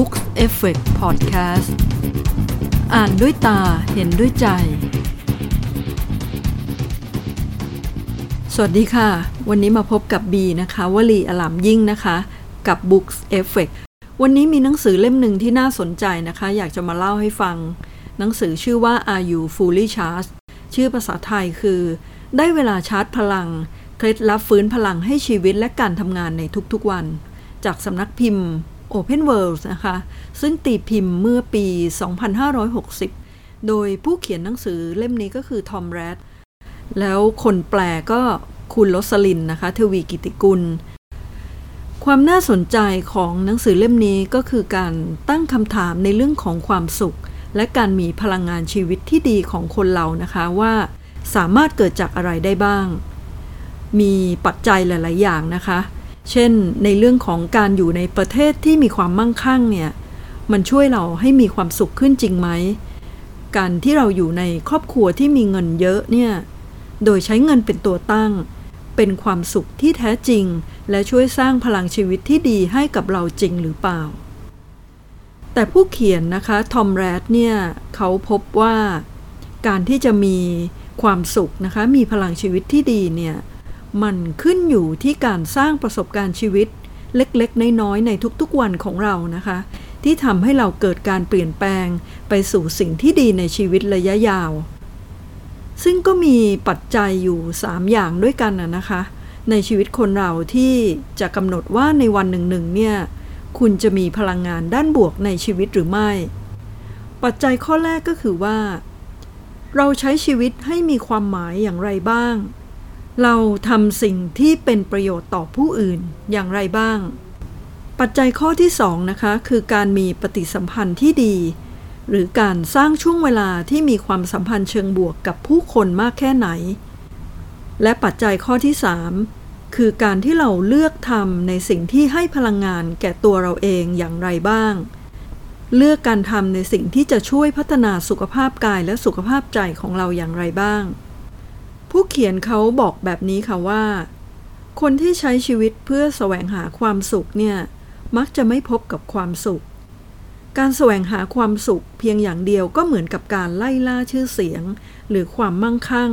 Books Effect Podcast อ่านด้วยตาเห็นด้วยใจ สวัสดีค่ะ วันนี้มาพบกับบีนะคะ วลีอลามยิ่งนะคะ กับ Books Effect วันนี้มีหนังสือเล่มหนึ่งที่น่าสนใจนะคะ อยากจะมาเล่าให้ฟัง หนังสือชื่อว่า Are You Fully Charged ชื่อภาษาไทยคือ ได้เวลาชาร์จพลัง เคล็ดลับฟื้นพลังให้ชีวิตและการทำงานในทุกๆวัน จากสำนักพิมพ์ Open World นะคะ ซึ่งตีพิมพ์เมื่อปี 2560 โดยผู้เขียนหนังสือเล่มนี้ก็คือทอมแรด แล้วคนแปลก็คุณลสลินนะคะทวีกิติกุล ความน่าสนใจของหนังสือเล่มนี้ก็คือการตั้งคำถามในเรื่องของความสุข และการมีพลังงานชีวิตที่ดีของคนเรานะคะว่าสามารถเกิดจากอะไรได้บ้าง มีปัจจัยหลาย ๆ อย่างนะคะ เช่น ในเรื่องของการอยู่ในประเทศที่มีความมั่งคั่งเนี่ย มันช่วยเราให้มีความสุขขึ้นจริงไหม การที่เราอยู่ในครอบครัวที่มีเงินเยอะเนี่ย โดยใช้เงินเป็นตัวตั้ง เป็นความสุขที่แท้จริง และช่วยสร้างพลังชีวิตที่ดีให้กับเราจริงหรือเปล่า แต่ผู้เขียนนะคะ ทอมแรดเนี่ย เขาพบว่า การที่จะมีความสุขนะคะ มีพลังชีวิตที่ดีเนี่ย มันขึ้นอยู่ที่การสร้างประสบการณ์ชีวิต เล็กๆ น้อยๆ ในทุกๆวันของเรานะคะ ที่ทำให้เราเกิดการเปลี่ยนแปลงไปสู่สิ่งที่ดีในชีวิตระยะยาว ซึ่งก็มีปัจจัยอยู่ 3 อย่างด้วยกันนะคะ ในชีวิตคนเราที่จะกำหนดว่าในวันหนึ่งๆเนี่ยคุณจะมีพลังงานด้านบวกในชีวิตหรือไม่ ปัจจัยข้อแรกก็คือว่า เราใช้ชีวิตให้มีความหมายอย่างไรบ้าง เราทำสิ่งที่เป็นประโยชน์ต่อผู้อื่นอย่างไรบ้าง ปัจจัยข้อที่สองนะคะ คือการมีปฏิสัมพันธ์ที่ดี หรือการสร้างช่วงเวลาที่มีความสัมพันธ์เชิงบวกกับผู้คนมากแค่ไหน และปัจจัยข้อที่สามคือการที่เราเลือกทำในสิ่งที่ให้พลังงานแก่ตัวเราเองอย่างไรบ้าง เลือกการทำในสิ่งที่จะช่วยพัฒนาสุขภาพกายและสุขภาพใจของเราอย่างไรบ้าง ผู้เขียนเขาบอกแบบนี้ค่ะว่า คนที่ใช้ชีวิตเพื่อแสวงหาความสุขเนี่ย มักจะไม่พบกับความสุข การแสวงหาความสุขเพียงอย่างเดียวก็เหมือนกับการไล่ล่าชื่อเสียง หรือความมั่งคั่ง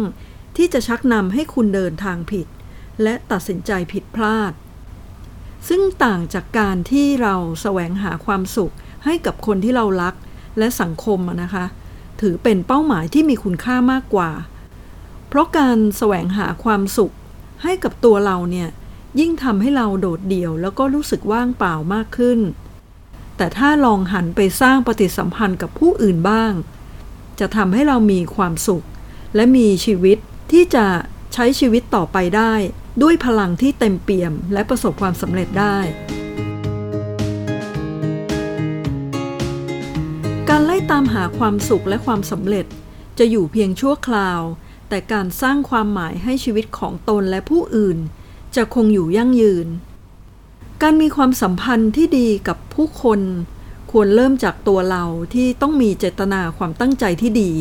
ที่จะชักนำให้คุณเดินทางผิด และตัดสินใจผิดพลาด ซึ่งต่างจากการที่เราแสวงหาความสุขให้กับคนที่เรารักและสังคมนะคะ ถือเป็นเป้าหมายที่มีคุณค่ามากกว่า เพราะการแสวงหาความสุขให้กับตัวเราเนี่ยยิ่งทำให้เราโดดเดี่ยว แล้วก็รู้สึกว่างเปล่ามากขึ้น แต่ถ้าลองหันไปสร้างปฏิสัมพันธ์กับผู้อื่นบ้าง จะทำให้เรามีความสุข และมีชีวิตที่จะใช้ชีวิตต่อไปได้ ด้วยพลังที่เต็มเปี่ยม และประสบความสำเร็จได้ การไล่ตามหาความสุขและความสำเร็จจะอยู่เพียงชั่วคราว แต่การสร้างความหมายให้ชีวิตของตนและผู้อื่น จะคงอยู่ยั่งยืน การมีความสัมพันธ์ที่ดีกับผู้คน ควรเริ่มจากตัวเราที่ต้องมีเจตนาความตั้งใจที่ดี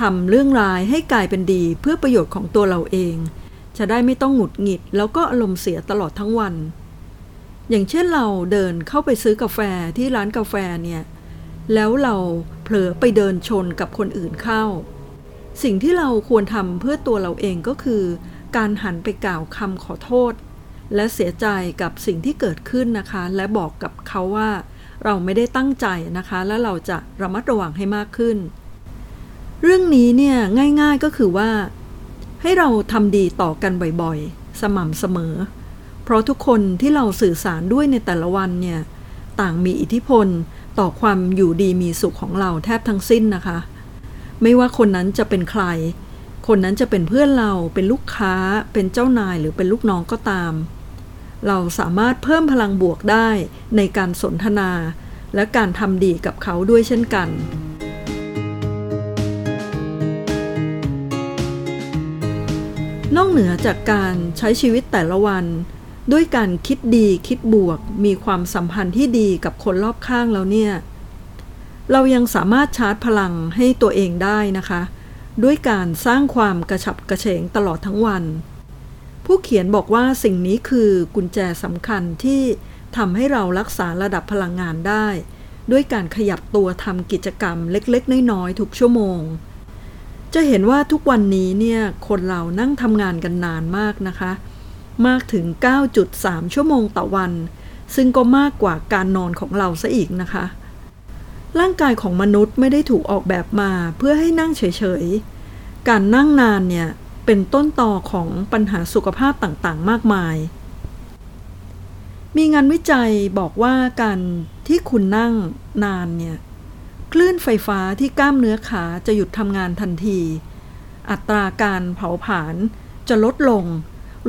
ทำเรื่องร้ายให้กลายเป็นดีเพื่อประโยชน์ของตัวเราเอง จะได้ไม่ต้องหงุดหงิด แล้วก็อารมณ์เสียตลอดทั้งวัน อย่างเช่นเราเดินเข้าไปซื้อกาแฟที่ร้านกาแฟเนี่ยแล้วเราเผลอไปเดินชนกับคนอื่นเข้า สิ่งที่เราควรทำเพื่อตัวเราเองก็คือ การหันไปกล่าวคำขอโทษ และเสียใจกับสิ่งที่เกิดขึ้นนะคะ และบอกกับเขาว่า เราไม่ได้ตั้งใจนะคะ และเราจะระมัดระวังให้มากขึ้น เรื่องนี้เนี่ยง่ายๆก็คือว่า ให้เราทำดีต่อกันบ่อยๆ สม่ำเสมอ เพราะทุกคนที่เราสื่อสารด้วยในแต่ละวันเนี่ยต่างมีอิทธิพลต่อความอยู่ดีมีสุขของเราแทบทั้งสิ้นนะคะ ไม่ว่าคนนั้นจะเป็นใคร คนนั้นจะเป็นเพื่อนเรา เป็นลูกค้า เป็นเจ้านายหรือเป็นลูกน้องก็ตาม เราสามารถเพิ่มพลังบวกได้ในการสนทนา และการทำดีกับเขาด้วยเช่นกันนอกเหนือจากการใช้ชีวิตแต่ละวัน ด้วยการคิดดีคิดบวก มีความสัมพันธ์ที่ดีกับคนรอบข้างแล้วเนี่ย เรายังสามารถชาร์จพลังให้ตัวเองได้นะคะ ด้วยการสร้างความกระฉับกระเฉงตลอดทั้งวัน ผู้เขียนบอกว่าสิ่งนี้คือกุญแจสำคัญที่ทำให้เรารักษาระดับพลังงานได้ ด้วยการขยับตัวทำกิจกรรมเล็กๆ น้อยๆทุกชั่วโมง จะเห็นว่าทุกวันนี้เนี่ยคนเรานั่งทำงานกันนานมากนะคะ มากถึง 9.3 ชั่วโมงต่อวัน ซึ่งก็มากกว่าการนอนของเราซะอีกนะคะ ร่างกายของมนุษย์ไม่ได้ถูกออกแบบมาเพื่อให้นั่งเฉยๆ การนั่งนานเนี่ยเป็นต้นต่อของปัญหาสุขภาพต่างๆ มากมาย มีงานวิจัยบอกว่าการที่คุณนั่งนานเนี่ยคลื่นไฟฟ้าที่กล้ามเนื้อขาจะหยุดทำงานทันที อัตราการเผาผลาญจะลดลง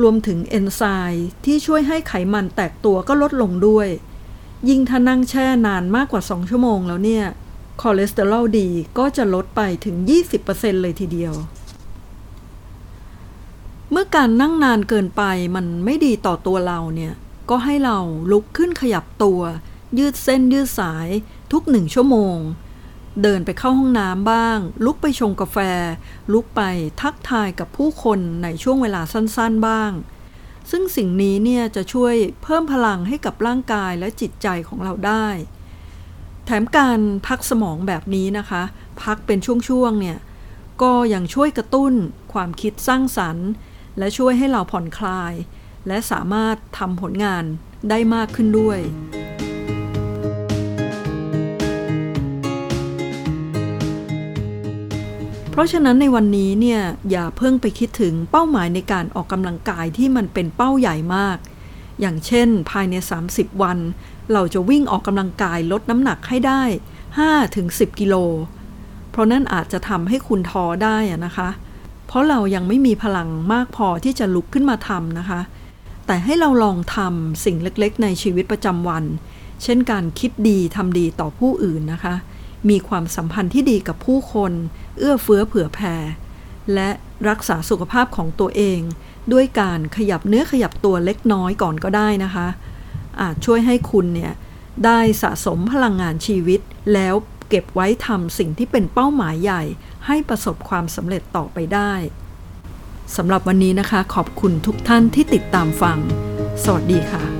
รวมถึงเอนไซม์ที่ช่วยให้ไขมันแตกตัวก็ลดลงด้วย ยิ่งถ้านั่งแช่นานมากกว่า 2 ชั่วโมงแล้วเนี่ย คอเลสเตอรอลดีก็จะลดไปถึง 20%เลยทีเดียว เมื่อการนั่งนานเกินไปมันไม่ดีต่อตัวเราเนี่ย ก็ให้เราลุกขึ้นขยับตัว ยืดเส้นยืดสายทุกหนึ่งชั่วโมง เดินไปเข้าห้องน้ำบ้าง ลุกไปชงกาแฟ ลุกไปทักทายกับผู้คนในช่วงเวลาสั้น ๆ บ้าง ซึ่งสิ่งนี้เนี่ยจะช่วยเพิ่มพลังให้กับร่างกายและจิตใจของเราได้ แถมการพักสมองแบบนี้นะคะ พักเป็นช่วงๆเนี่ยก็ยังช่วยกระตุ้นความคิดสร้างสรรค์ และช่วยให้เราผ่อนคลาย และสามารถทำผลงานได้มากขึ้นด้วย เพราะฉะนั้นในวันนี้เนี่ยอย่าเพิ่งไปคิดถึงเป้าหมายในการออกกำลังกายที่มันเป็นเป้าใหญ่มาก อย่างเช่น ภายใน 30 วัน เราจะวิ่งออกกำลังกายลดน้ำหนักให้ได้ 5-10 กิโล เพราะนั่นอาจจะทำให้คุณท้อได้นะคะ เพราะเรายังไม่มีพลังมากพอที่จะลุกขึ้นมาทำนะคะ แต่ให้เราลองทำสิ่งเล็กๆ ในชีวิตประจำวัน เช่นการคิดดีทำดีต่อผู้อื่นนะคะ มีความสัมพันธ์ที่ดีกับผู้คน เอื้อเฟื้อเผื่อแผ่ และรักษาสุขภาพของตัวเอง ด้วยการขยับเนื้อขยับตัวเล็กน้อยก่อนก็ได้นะคะ อาจช่วยให้คุณเนี่ยได้สะสมพลังงานชีวิต แล้วเก็บไว้ทำสิ่งที่เป็นเป้าหมายใหญ่ ให้ประสบความสำเร็จต่อไปได้สำหรับวันนี้นะคะ ขอบคุณทุกท่านที่ติดตามฟัง สวัสดีค่ะ